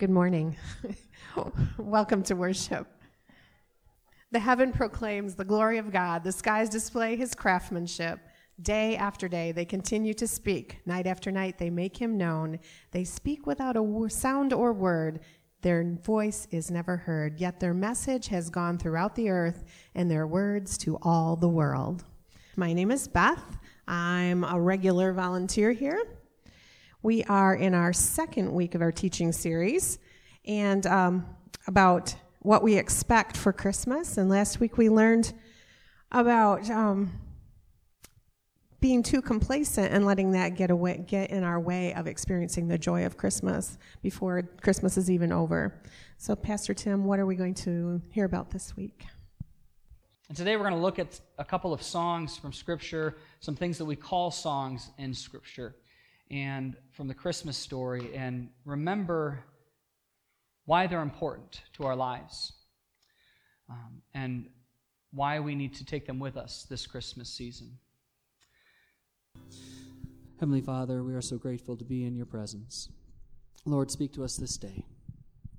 Good morning. Welcome to worship. The heaven proclaims the glory of God, the skies display his craftsmanship. Day after day, they continue to speak. Night after night, they make him known. They speak without a sound or word. Their voice is never heard, yet their message has gone throughout the earth and their words to all the world. My name is Beth. I'm a regular volunteer here. We are in our second week of our teaching series and um, about what we expect for Christmas. And last week we learned about um, being too complacent and letting that get away, get in our way of experiencing the joy of Christmas before Christmas is even over. So, Pastor Tim, what are we going to hear about this week? And today we're going to look at a couple of songs from Scripture, some things that we call songs in Scripture and from the Christmas story and remember why they're important to our lives um, and why we need to take them with us this Christmas season. Heavenly Father, we are so grateful to be in your presence. Lord, speak to us this day.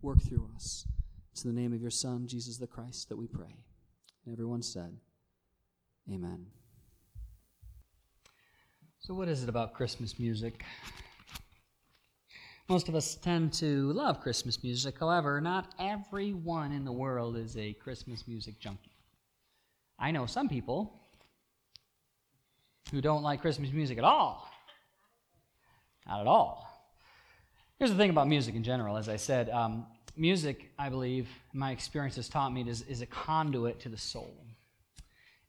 Work through us. It's in the name of your Son, Jesus the Christ, that we pray. And everyone said, Amen. So, what is it about Christmas music? Most of us tend to love Christmas music. However, not everyone in the world is a Christmas music junkie. I know some people who don't like Christmas music at all. Not at all. Here's the thing about music in general. As I said, um, music, I believe, my experience has taught me, is, is a conduit to the soul.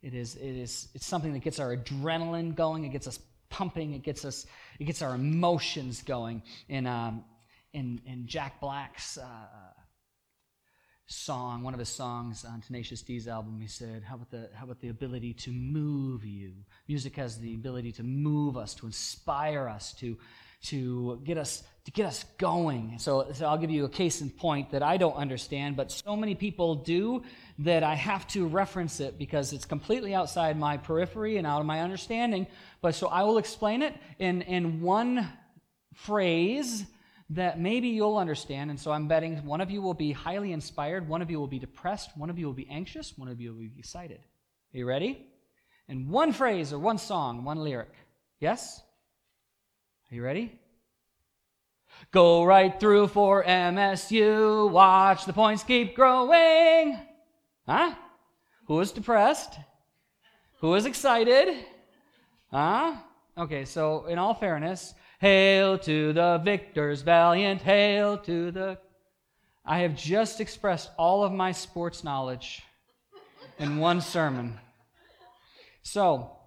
It is, it is, it's something that gets our adrenaline going. It gets us pumping. It gets us, it gets our emotions going. In, um, in, in Jack Black's uh, song, one of his songs on Tenacious D's album, he said, how about, the, how about the ability to move you? Music has the ability to move us, to inspire us, to, to get us to get us going. So, so I'll give you a case in point that I don't understand, but so many people do that I have to reference it because it's completely outside my periphery and out of my understanding. But so I will explain it in, in one phrase that maybe you'll understand. And so I'm betting one of you will be highly inspired, one of you will be depressed, one of you will be anxious, one of you will be excited. Are you ready? In one phrase or one song, one lyric. Yes? Are you ready? Go right through for MSU. Watch the points keep growing. Huh? Who is depressed? Who is excited? Huh? Okay, so in all fairness, hail to the victors valiant, hail to the. I have just expressed all of my sports knowledge in one sermon. So,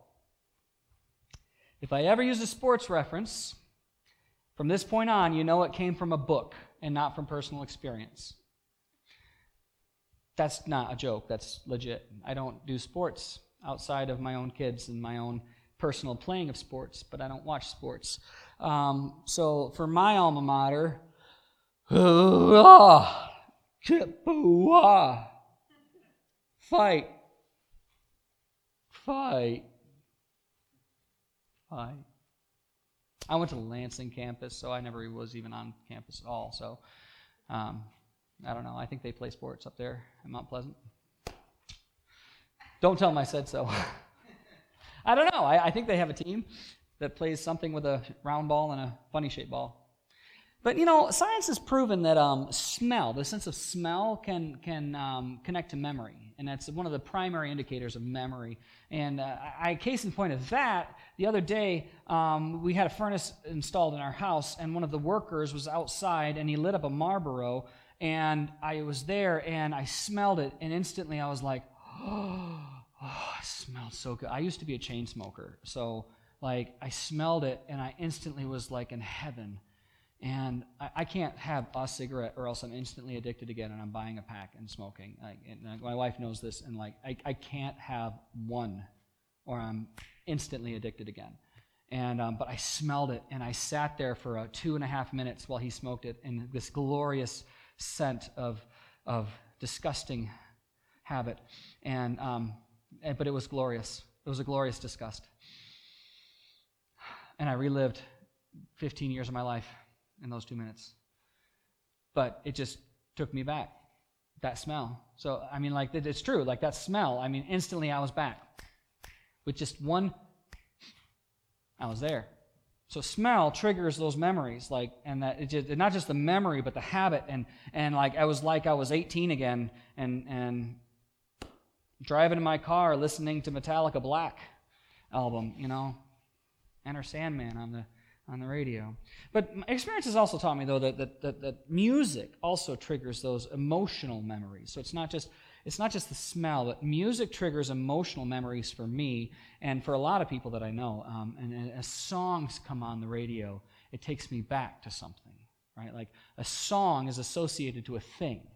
if I ever use a sports reference, from this point on, you know it came from a book and not from personal experience. That's not a joke, that's legit. I don't do sports outside of my own kids and my own personal playing of sports, but I don't watch sports. Um, so for my alma mater, fight, fight, fight. I went to Lansing campus, so I never was even on campus at all. So um, I don't know. I think they play sports up there in Mount Pleasant. Don't tell them I said so. I don't know. I, I, think they have a team that plays something with a round ball and a funny shaped ball. But you know, science has proven that um, smell, the sense of smell, can can um, connect to memory, and that's one of the primary indicators of memory. And uh, I, case in point of that, the other day um, we had a furnace installed in our house, and one of the workers was outside, and he lit up a Marlboro, and I was there, and I smelled it, and instantly I was like, oh, oh it smelled so good. I used to be a chain smoker, so like I smelled it, and I instantly was like in heaven and I, I, can't have a cigarette or else I'm instantly addicted again and I'm buying a pack and smoking. Like, and my wife knows this, and like I, I can't have one or I'm instantly addicted again. And um, but I smelled it, and I sat there for uh, two and a half minutes while he smoked it, in this glorious scent of of disgusting habit. And, um, and but it was glorious. It was a glorious disgust. And I relived 15 years of my life in those two minutes. but it just took me back. That smell. So, I mean, like, it's true. Like, that smell, I mean, instantly I was back. With just one, I was there. So smell triggers those memories, like, and that it just, not just the memory, but the habit, and and like I was like I was 18 again, and and driving in my car, listening to Metallica Black album, you know, Enter Sandman on the on the radio. But experience has also taught me though that, that that that music also triggers those emotional memories. So it's not just it's not just the smell, but music triggers emotional memories for me and for a lot of people that I know. Um, and, as songs come on the radio, it takes me back to something, right? Like a song is associated to a thing.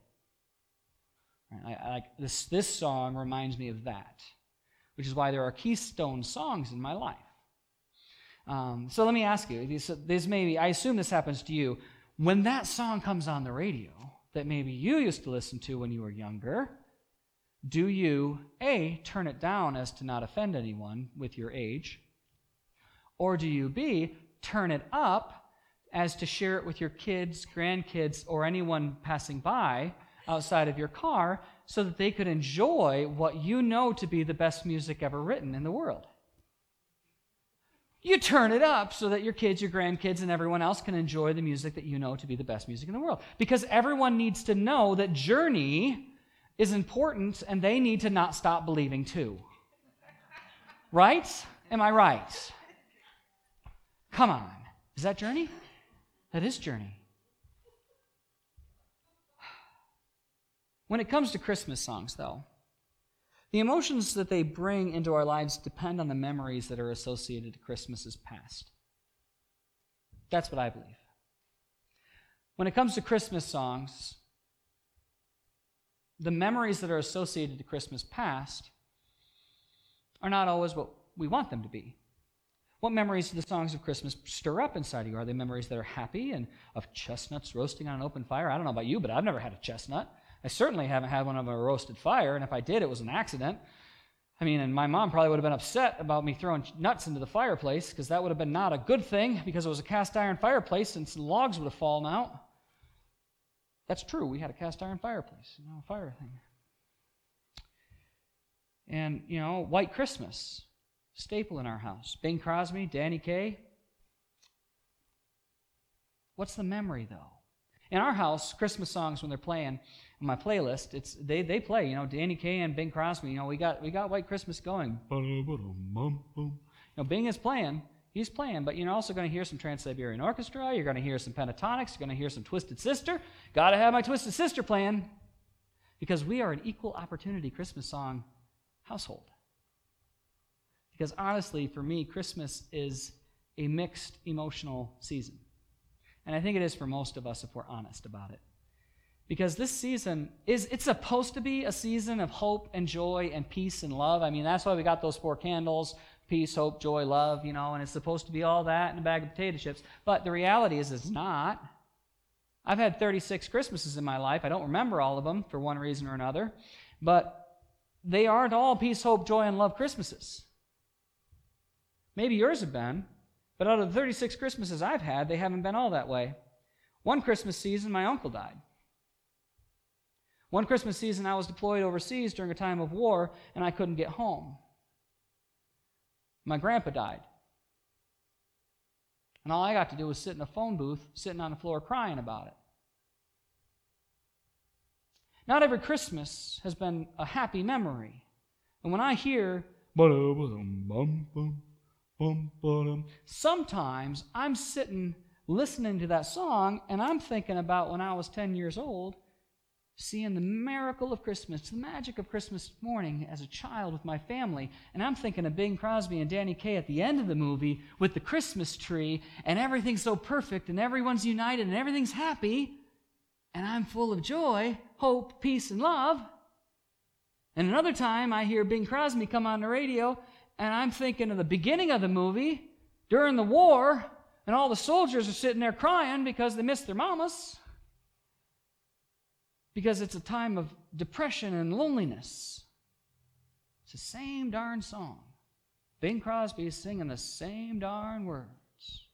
Right? I, I, like this, this song reminds me of that, which is why there are keystone songs in my life. Um, so let me ask you, this, this maybe, I assume this happens to you. When that song comes on the radio that maybe you used to listen to when you were younger, do you, A, turn it down as to not offend anyone with your age? Or do you, B, turn it up as to share it with your kids, grandkids, or anyone passing by outside of your car so that they could enjoy what you know to be the best music ever written in the world? You turn it up so that your kids, your grandkids, and everyone else can enjoy the music that you know to be the best music in the world. Because everyone needs to know that Journey is important and they need to not stop believing too. Right? Am I right? Come on. Is that journey? That is journey. When it comes to Christmas songs, though, the emotions that they bring into our lives depend on the memories that are associated to Christmas's past. That's what I believe. When it comes to Christmas songs, the memories that are associated to Christmas past are not always what we want them to be. What memories do the songs of Christmas stir up inside of you? Are they memories that are happy and of chestnuts roasting on an open fire? I don't know about you, but I've never had a chestnut. I certainly haven't had one of a roasted fire, and if I did, it was an accident. I mean, and my mom probably would have been upset about me throwing nuts into the fireplace because that would have been not a good thing because it was a cast iron fireplace and some logs would have fallen out. That's true. We had a cast iron fireplace, you know, a fire thing. And, you know, White Christmas, staple in our house. Bing Crosby, Danny Kaye. What's the memory, though? In our house, Christmas songs, when they're playing my playlist, it's they, they play, you know, Danny Kaye and Bing Crosby. You know, we got we got White Christmas going. You know, Bing is playing, He's playing, but you're also going to hear some Trans Siberian Orchestra. You're going to hear some Pentatonix. You're going to hear some Twisted Sister. Got to have my Twisted Sister playing because we are an equal opportunity Christmas song household. Because honestly, for me, Christmas is a mixed emotional season. And I think it is for most of us if we're honest about it. Because this season is it's supposed to be a season of hope and joy and peace and love. I mean, that's why we got those four candles peace, hope, joy, love, you know, and it's supposed to be all that in a bag of potato chips. But the reality is, it's not. I've had 36 Christmases in my life. I don't remember all of them for one reason or another, but they aren't all peace, hope, joy, and love Christmases. Maybe yours have been, but out of the 36 Christmases I've had, they haven't been all that way. One Christmas season, my uncle died. One Christmas season, I was deployed overseas during a time of war, and I couldn't get home. My grandpa died. And all I got to do was sit in a phone booth, sitting on the floor crying about it. Not every Christmas has been a happy memory. And when I hear, sometimes I'm sitting listening to that song and I'm thinking about when I was 10 years old seeing the miracle of Christmas, the magic of Christmas morning as a child with my family. And I'm thinking of Bing Crosby and Danny Kaye at the end of the movie with the Christmas tree and everything's so perfect and everyone's united and everything's happy. And I'm full of joy, hope, peace, and love. And another time I hear Bing Crosby come on the radio and I'm thinking of the beginning of the movie during the war and all the soldiers are sitting there crying because they missed their mamas because it's a time of depression and loneliness. It's the same darn song. Bing Crosby is singing the same darn words.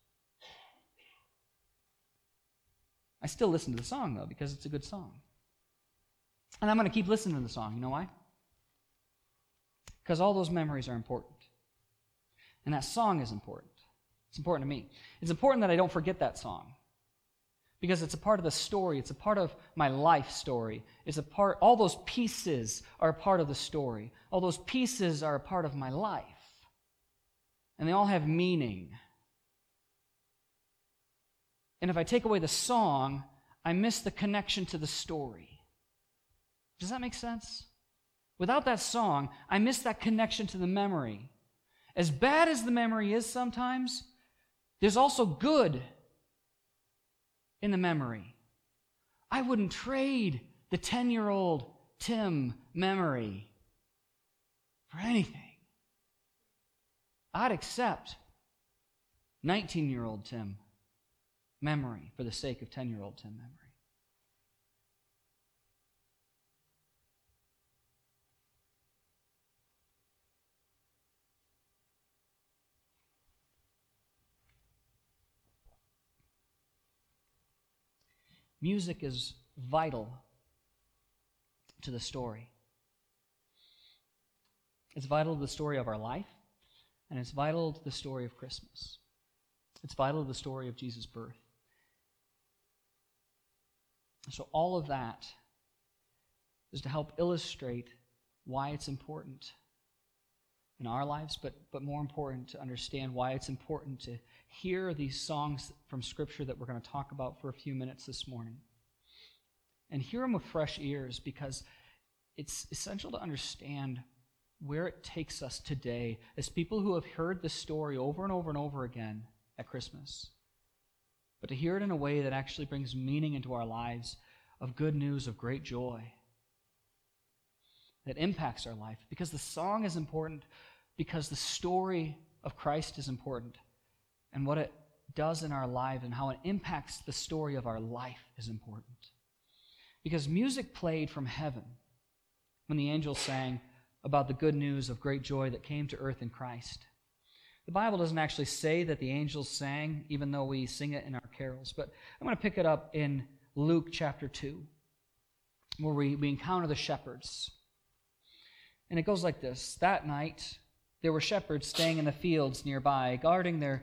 I still listen to the song, though, because it's a good song. And I'm going to keep listening to the song. You know why? Because all those memories are important. And that song is important. It's important to me. It's important that I don't forget that song because it's a part of the story. It's a part of my life story. It's a part, all those pieces are a part of the story. All those pieces are a part of my life. And they all have meaning. And if I take away the song, I miss the connection to the story. Does that make sense? Without that song, I miss that connection to the memory. As bad as the memory is sometimes, there's also good in the memory. I wouldn't trade the 10 year old Tim memory for anything. I'd accept 19 year old Tim memory for the sake of 10 year old Tim memory. Music is vital to the story. It's vital to the story of our life, and it's vital to the story of Christmas. It's vital to the story of Jesus' birth. So, all of that is to help illustrate why it's important in our lives, but, but more important to understand why it's important to hear these songs from Scripture that we're going to talk about for a few minutes this morning. And hear them with fresh ears because it's essential to understand where it takes us today as people who have heard the story over and over and over again at Christmas. But to hear it in a way that actually brings meaning into our lives of good news, of great joy that impacts our life. Because the song is important, because the story of Christ is important, and what it does in our lives and how it impacts the story of our life is important. Because music played from heaven when the angels sang about the good news of great joy that came to earth in Christ. The Bible doesn't actually say that the angels sang, even though we sing it in our carols, but I'm going to pick it up in Luke chapter 2, where we, we encounter the shepherds. And it goes like this That night, there were shepherds staying in the fields nearby, guarding their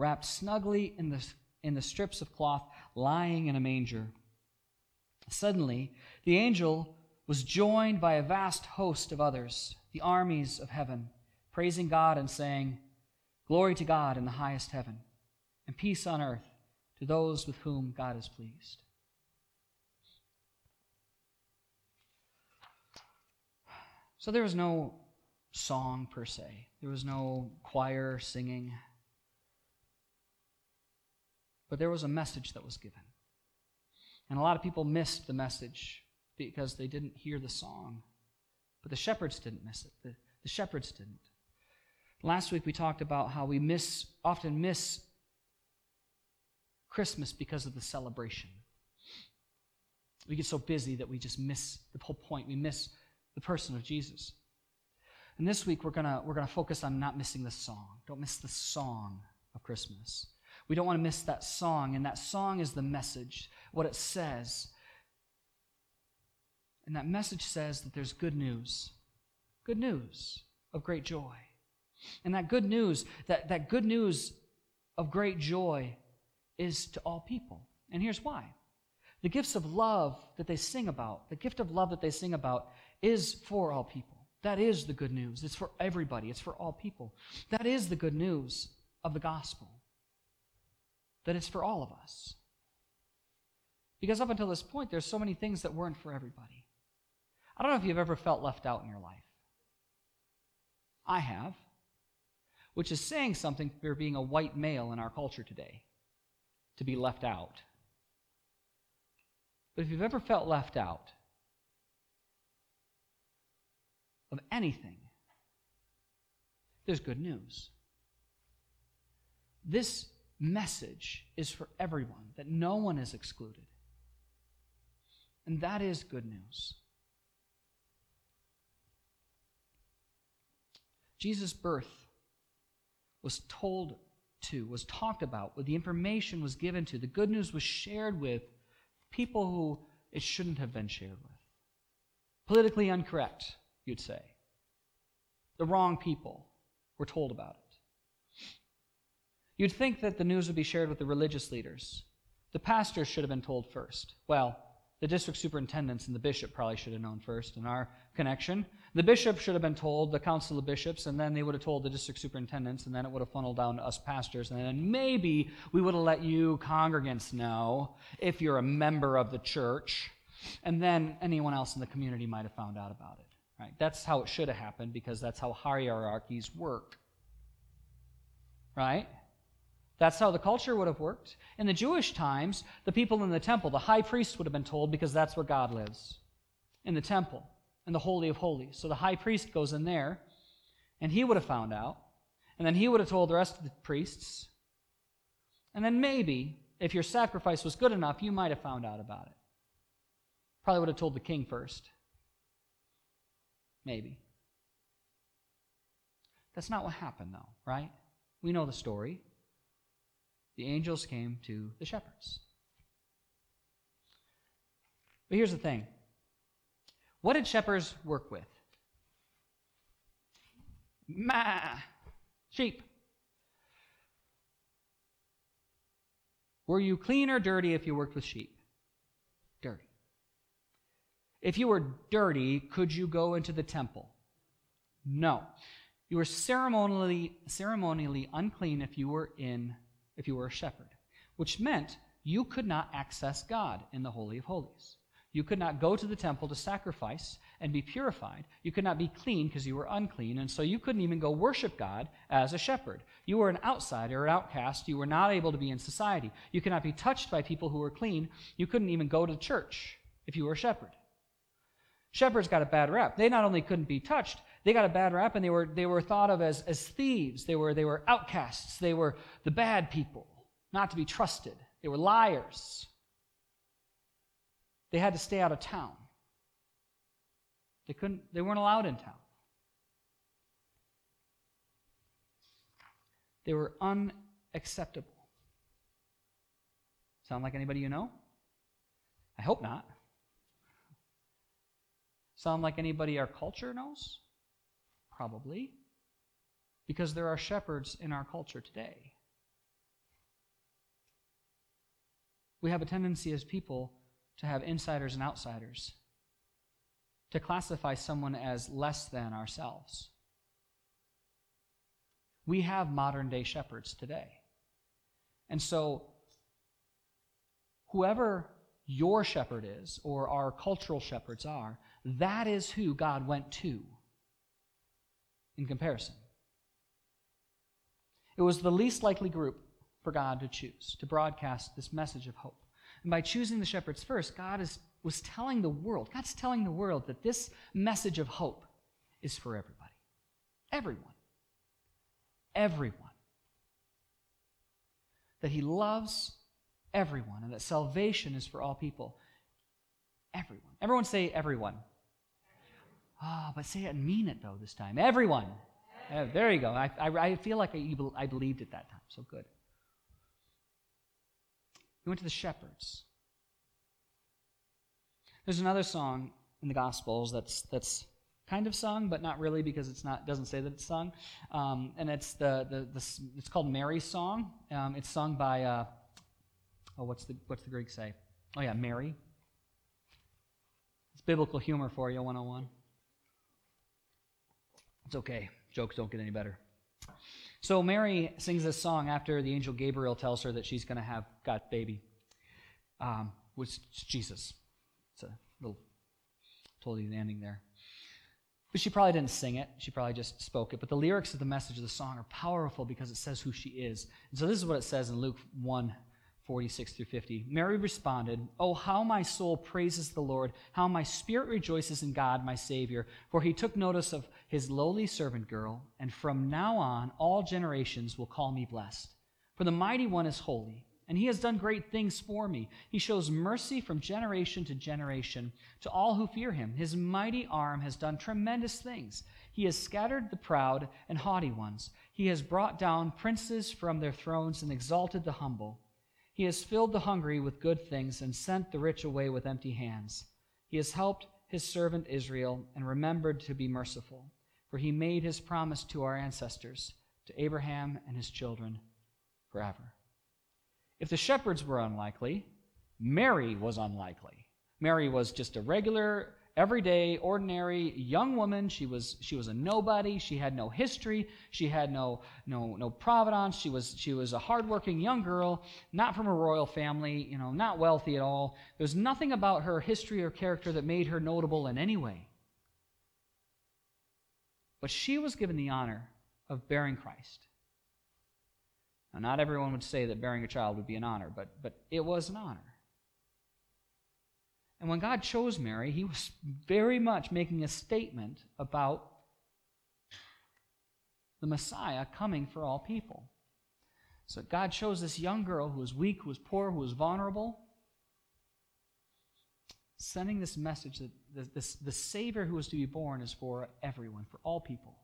wrapped snugly in the, in the strips of cloth, lying in a manger. Suddenly, the angel was joined by a vast host of others, the armies of heaven, praising God and saying, Glory to God in the highest heaven, and peace on earth to those with whom God is pleased. So there was no song per se, there was no choir singing, but there was a message that was given. And a lot of people missed the message because they didn't hear the song. But the shepherds didn't miss it. The, the shepherds didn't. Last week we talked about how we miss often miss Christmas because of the celebration. We get so busy that we just miss the whole point. We miss the person of Jesus. And this week we're gonna we're gonna focus on not missing the song. Don't miss the song of Christmas. We don't want to miss that song, and that song is the message, what it says. And that message says that there's good news. Good news of great joy. And that good news, that, that good news of great joy is to all people. And here's why. The gifts of love that they sing about, the gift of love that they sing about, is for all people. That is the good news. It's for everybody, it's for all people. That is the good news of the gospel. That it's for all of us. Because up until this point, there's so many things that weren't for everybody. I don't know if you've ever felt left out in your life. I have, which is saying something for being a white male in our culture today, to be left out. But if you've ever felt left out of anything, there's good news. This message is for everyone, that no one is excluded. And that is good news. Jesus' birth was told to, was talked about, the information was given to, the good news was shared with people who it shouldn't have been shared with. Politically incorrect, you'd say. The wrong people were told about it. You'd think that the news would be shared with the religious leaders. The pastors should have been told first. Well, the district superintendents and the bishop probably should have known first in our connection. The bishop should have been told, the council of bishops, and then they would have told the district superintendents, and then it would have funneled down to us pastors, and then maybe we would have let you congregants know if you're a member of the church, and then anyone else in the community might have found out about it. Right? That's how it should have happened because that's how hierarchies work. Right? That's how the culture would have worked. In the Jewish times, the people in the temple, the high priest would have been told because that's where God lives in the temple, in the Holy of Holies. So the high priest goes in there, and he would have found out. And then he would have told the rest of the priests. And then maybe, if your sacrifice was good enough, you might have found out about it. Probably would have told the king first. Maybe. That's not what happened, though, right? We know the story the angels came to the shepherds. But here's the thing what did shepherds work with? Ma, sheep. Were you clean or dirty if you worked with sheep? Dirty. If you were dirty, could you go into the temple? No. You were ceremonially, ceremonially unclean if you were in if you were a shepherd, which meant you could not access God in the Holy of Holies. You could not go to the temple to sacrifice and be purified. You could not be clean because you were unclean, and so you couldn't even go worship God as a shepherd. You were an outsider, an outcast. You were not able to be in society. You could not be touched by people who were clean. You couldn't even go to church if you were a shepherd. Shepherds got a bad rap. They not only couldn't be touched, they got a bad rap and they were, they were thought of as, as thieves. They were, they were outcasts. They were the bad people, not to be trusted. They were liars. They had to stay out of town. They, couldn't, they weren't allowed in town. They were unacceptable. Sound like anybody you know? I hope not. Sound like anybody our culture knows? Probably. Because there are shepherds in our culture today. We have a tendency as people to have insiders and outsiders, to classify someone as less than ourselves. We have modern day shepherds today. And so, whoever your shepherd is, or our cultural shepherds are, that is who God went to in comparison. It was the least likely group for God to choose to broadcast this message of hope. And by choosing the shepherds first, God is, was telling the world, God's telling the world that this message of hope is for everybody. Everyone. Everyone. That He loves everyone and that salvation is for all people. Everyone. Everyone say everyone. Oh, but say it and mean it, though, this time. Everyone. Yeah, there you go. I, I, I feel like I, I believed it that time. So good. He went to the shepherds. There's another song in the Gospels that's, that's kind of sung, but not really because it's not doesn't say that it's sung. Um, and it's the, the, the, it's called Mary's song. Um, it's sung by uh, oh what's the what's the Greek say? Oh yeah, Mary. It's biblical humor for you, 101. It's okay. Jokes don't get any better. So Mary sings this song after the angel Gabriel tells her that she's going to have God's baby, um, which is Jesus. It's a little totally the ending there. But she probably didn't sing it. She probably just spoke it. But the lyrics of the message of the song are powerful because it says who she is. And so this is what it says in Luke 1 46 through 50. Mary responded, Oh, how my soul praises the Lord, how my spirit rejoices in God, my Savior, for he took notice of his lowly servant girl, and from now on all generations will call me blessed. For the mighty one is holy, and he has done great things for me. He shows mercy from generation to generation to all who fear him. His mighty arm has done tremendous things. He has scattered the proud and haughty ones. He has brought down princes from their thrones and exalted the humble. He has filled the hungry with good things and sent the rich away with empty hands. He has helped his servant Israel and remembered to be merciful, for he made his promise to our ancestors, to Abraham and his children forever. If the shepherds were unlikely, Mary was unlikely. Mary was just a regular everyday, ordinary young woman. She was, she was a nobody. She had no history. She had no, no, no providence. She was, she was a hardworking young girl, not from a royal family, you know, not wealthy at all. There's nothing about her history or character that made her notable in any way. But she was given the honor of bearing Christ. Now, not everyone would say that bearing a child would be an honor, but, but it was an honor. And when God chose Mary, he was very much making a statement about the Messiah coming for all people. So God chose this young girl who was weak, who was poor, who was vulnerable, sending this message that the, the Savior who was to be born is for everyone, for all people.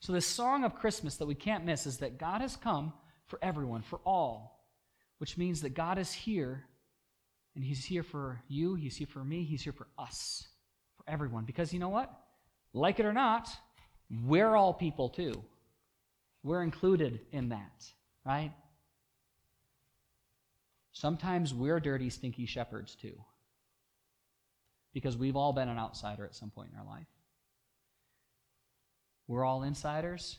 So, this song of Christmas that we can't miss is that God has come for everyone, for all, which means that God is here and He's here for you, He's here for me, He's here for us, for everyone. Because you know what? Like it or not, we're all people too. We're included in that, right? Sometimes we're dirty, stinky shepherds too. Because we've all been an outsider at some point in our life. We're all insiders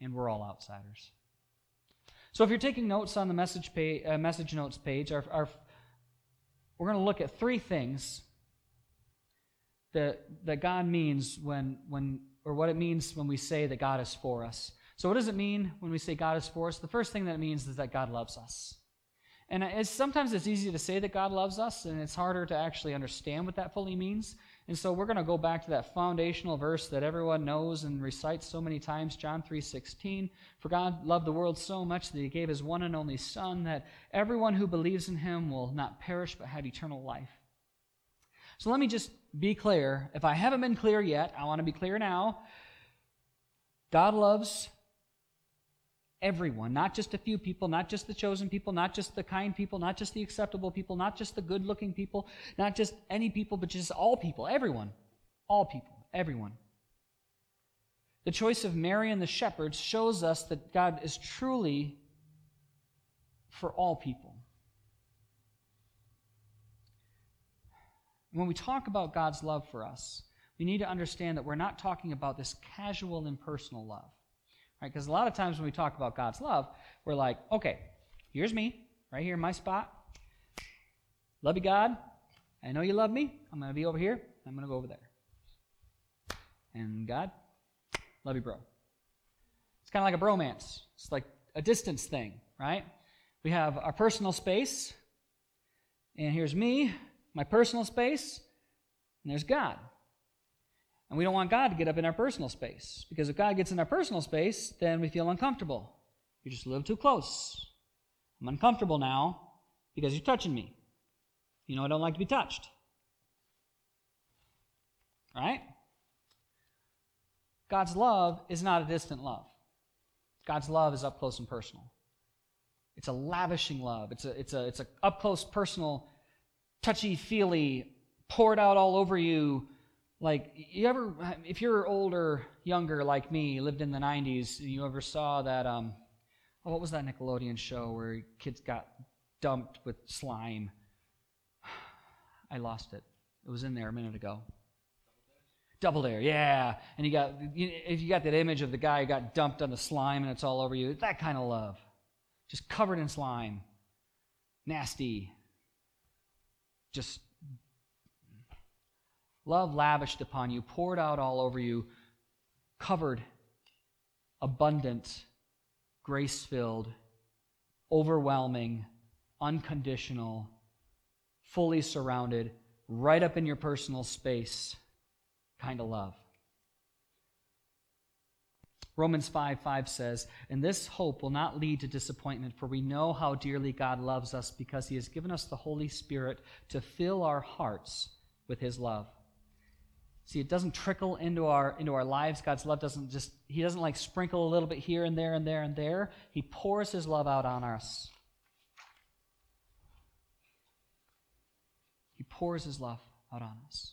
and we're all outsiders. So if you're taking notes on the message, page, uh, message notes page, our, our we're going to look at three things that, that God means when, when, or what it means when we say that God is for us. So, what does it mean when we say God is for us? The first thing that it means is that God loves us. And it's, sometimes it's easy to say that God loves us, and it's harder to actually understand what that fully means. And so we're going to go back to that foundational verse that everyone knows and recites so many times, John 3:16. For God loved the world so much that he gave his one and only son that everyone who believes in him will not perish but have eternal life. So let me just be clear. If I haven't been clear yet, I want to be clear now. God loves everyone, not just a few people, not just the chosen people, not just the kind people, not just the acceptable people, not just the good looking people, not just any people, but just all people, everyone. All people, everyone. The choice of Mary and the shepherds shows us that God is truly for all people. When we talk about God's love for us, we need to understand that we're not talking about this casual, impersonal love. Right? Because a lot of times when we talk about God's love, we're like, okay, here's me, right here in my spot. Love you, God. I know you love me. I'm going to be over here. I'm going to go over there. And God, love you, bro. It's kind of like a bromance. It's like a distance thing, right? We have our personal space, and here's me, my personal space, and there's God. And we don't want God to get up in our personal space. Because if God gets in our personal space, then we feel uncomfortable. You're just live too close. I'm uncomfortable now because you're touching me. You know, I don't like to be touched. Right? God's love is not a distant love. God's love is up close and personal. It's a lavishing love. It's a it's a it's a up close, personal, touchy feely, poured out all over you like, you ever, if you're older, younger like me, lived in the 90s, you ever saw that, um, oh, what was that Nickelodeon show where kids got dumped with slime? I lost it. It was in there a minute ago. Double Dare, yeah. And you got, if you got that image of the guy who got dumped on the slime and it's all over you, that kind of love. Just covered in slime. Nasty. Just love lavished upon you, poured out all over you, covered, abundant, grace filled, overwhelming, unconditional, fully surrounded, right up in your personal space kind of love. Romans 5 5 says, And this hope will not lead to disappointment, for we know how dearly God loves us because he has given us the Holy Spirit to fill our hearts with his love. See, it doesn't trickle into our into our lives. God's love doesn't just he doesn't like sprinkle a little bit here and there and there and there. He pours his love out on us. He pours his love out on us.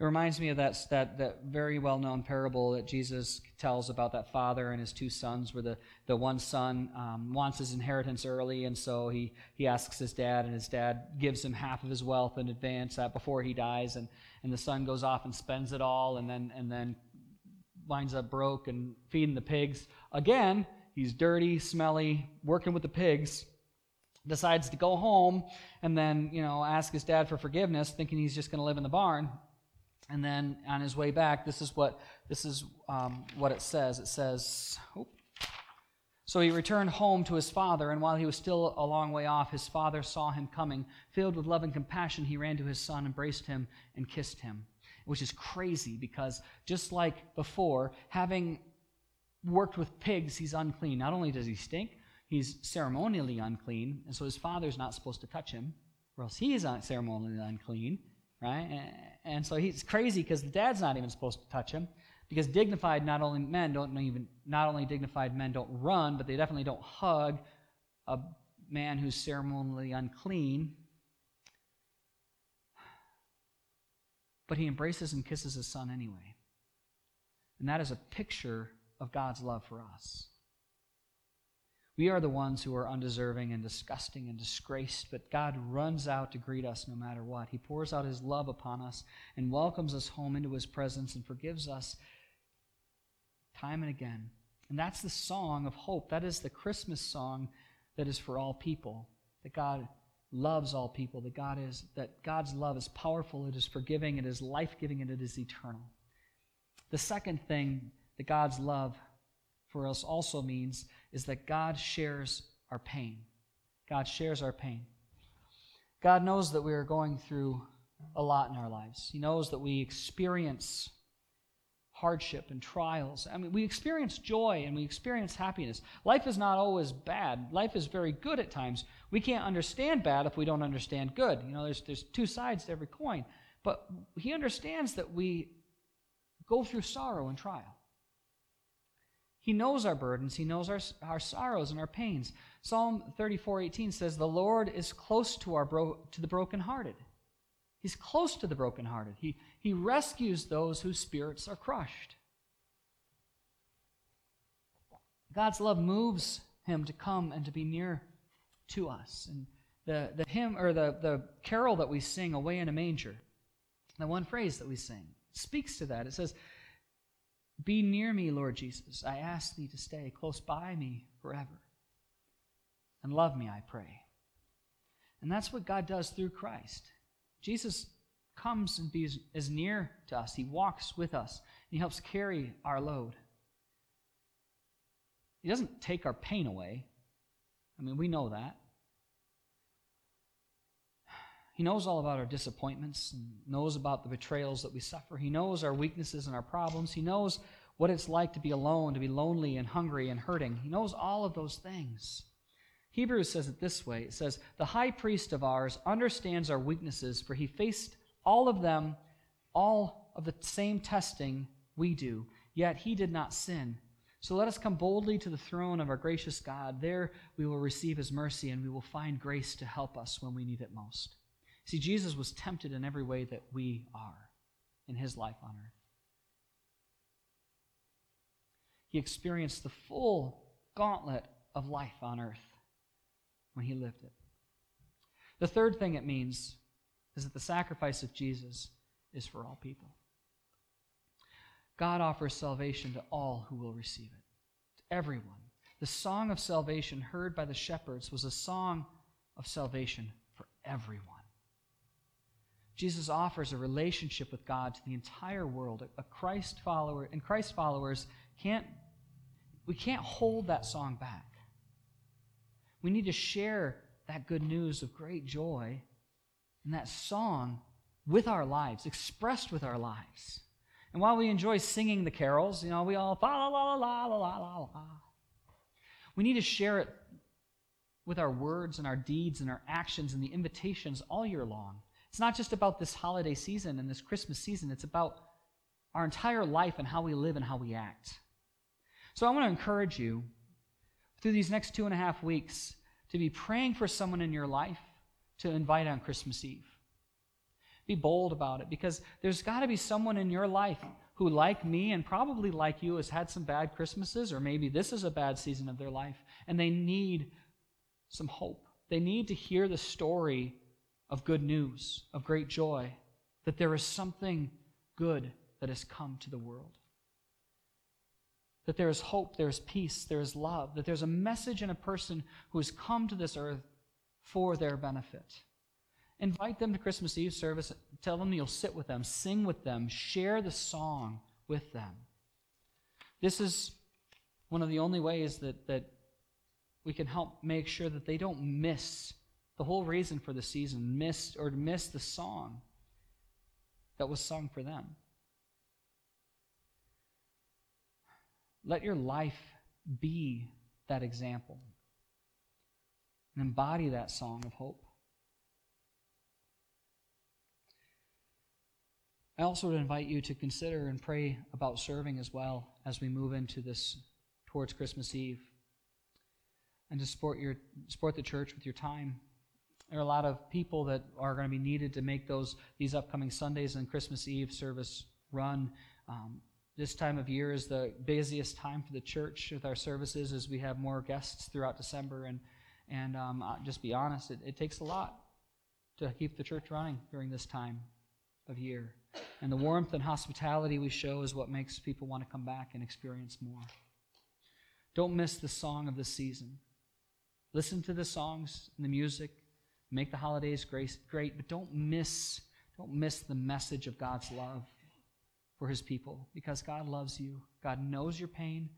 It reminds me of that, that, that very well known parable that Jesus tells about that father and his two sons, where the, the one son um, wants his inheritance early, and so he, he asks his dad, and his dad gives him half of his wealth in advance uh, before he dies, and, and the son goes off and spends it all, and then, and then winds up broke and feeding the pigs. Again, he's dirty, smelly, working with the pigs decides to go home and then you know ask his dad for forgiveness thinking he's just going to live in the barn and then on his way back, this is what this is um, what it says. It says, oh. "So he returned home to his father, and while he was still a long way off, his father saw him coming. Filled with love and compassion, he ran to his son, embraced him, and kissed him." Which is crazy because just like before, having worked with pigs, he's unclean. Not only does he stink, he's ceremonially unclean, and so his father's not supposed to touch him, or else he is ceremonially unclean right? And so he's crazy because the dad's not even supposed to touch him because dignified not only men don't even not only dignified men don't run, but they definitely don't hug a man who's ceremonially unclean. But he embraces and kisses his son anyway. And that is a picture of God's love for us. We are the ones who are undeserving and disgusting and disgraced, but God runs out to greet us no matter what. He pours out his love upon us and welcomes us home into his presence and forgives us time and again. And that's the song of hope. That is the Christmas song that is for all people. That God loves all people. That God is that God's love is powerful, it is forgiving, it is life-giving, and it is eternal. The second thing that God's love for us also means is that God shares our pain. God shares our pain. God knows that we are going through a lot in our lives. He knows that we experience hardship and trials. I mean, we experience joy and we experience happiness. Life is not always bad. Life is very good at times. We can't understand bad if we don't understand good. You know, there's, there's two sides to every coin. But he understands that we go through sorrow and trial. He knows our burdens, He knows our, our sorrows and our pains. Psalm 34 18 says, The Lord is close to, our bro- to the brokenhearted. He's close to the brokenhearted. He, he rescues those whose spirits are crushed. God's love moves him to come and to be near to us. And the, the hymn or the, the carol that we sing, Away in a Manger, the one phrase that we sing, speaks to that. It says, be near me, Lord Jesus. I ask thee to stay close by me forever. And love me, I pray. And that's what God does through Christ. Jesus comes and be, as near to us. He walks with us. He helps carry our load. He doesn't take our pain away. I mean, we know that. He knows all about our disappointments knows about the betrayals that we suffer. He knows our weaknesses and our problems. He knows what it's like to be alone, to be lonely and hungry and hurting. He knows all of those things. Hebrews says it this way it says, The high priest of ours understands our weaknesses, for he faced all of them, all of the same testing we do, yet he did not sin. So let us come boldly to the throne of our gracious God. There we will receive his mercy and we will find grace to help us when we need it most. See, Jesus was tempted in every way that we are in his life on earth. He experienced the full gauntlet of life on earth when he lived it. The third thing it means is that the sacrifice of Jesus is for all people. God offers salvation to all who will receive it, to everyone. The song of salvation heard by the shepherds was a song of salvation for everyone. Jesus offers a relationship with God to the entire world. A Christ follower and Christ followers can't we can't hold that song back. We need to share that good news of great joy and that song with our lives, expressed with our lives. And while we enjoy singing the carols, you know, we all la la la la la la la. We need to share it with our words and our deeds and our actions and the invitations all year long it's not just about this holiday season and this Christmas season, it's about our entire life and how we live and how we act. So I want to encourage you through these next two and a half weeks to be praying for someone in your life to invite on Christmas Eve. Be bold about it because there's got to be someone in your life who, like me and probably like you, has had some bad Christmases, or maybe this is a bad season of their life, and they need some hope. They need to hear the story of good news, of great joy, that there is something good that has come to the world. That there is hope, there is peace, there is love, that there's a message in a person who has come to this earth for their benefit. Invite them to Christmas Eve service. Tell them you'll sit with them, sing with them, share the song with them. This is one of the only ways that, that we can help make sure that they don't miss the whole reason for the season, miss or miss the song that was sung for them. Let your life be that example and embody that song of hope. I also would invite you to consider and pray about serving as well as we move into this towards Christmas Eve and to support your support the church with your time. There are a lot of people that are going to be needed to make those these upcoming Sundays and Christmas Eve service run. Um, this time of year is the busiest time for the church with our services as we have more guests throughout December. And, and um, I'll just be honest, it, it takes a lot to keep the church running during this time of year. And the warmth and hospitality we show is what makes people want to come back and experience more. Don't miss the song of the season. Listen to the songs and the music. Make the holidays great, great but don't miss, don't miss the message of God's love for his people because God loves you. God knows your pain.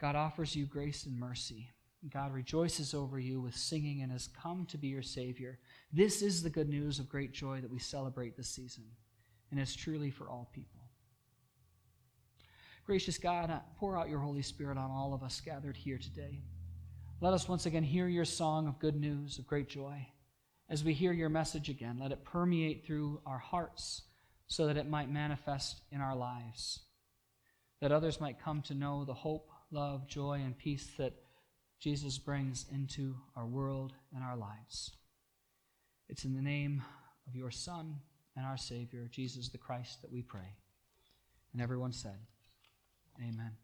God offers you grace and mercy. God rejoices over you with singing and has come to be your Savior. This is the good news of great joy that we celebrate this season, and it's truly for all people. Gracious God, uh, pour out your Holy Spirit on all of us gathered here today. Let us once again hear your song of good news, of great joy. As we hear your message again, let it permeate through our hearts so that it might manifest in our lives, that others might come to know the hope, love, joy, and peace that Jesus brings into our world and our lives. It's in the name of your Son and our Savior, Jesus the Christ, that we pray. And everyone said, Amen.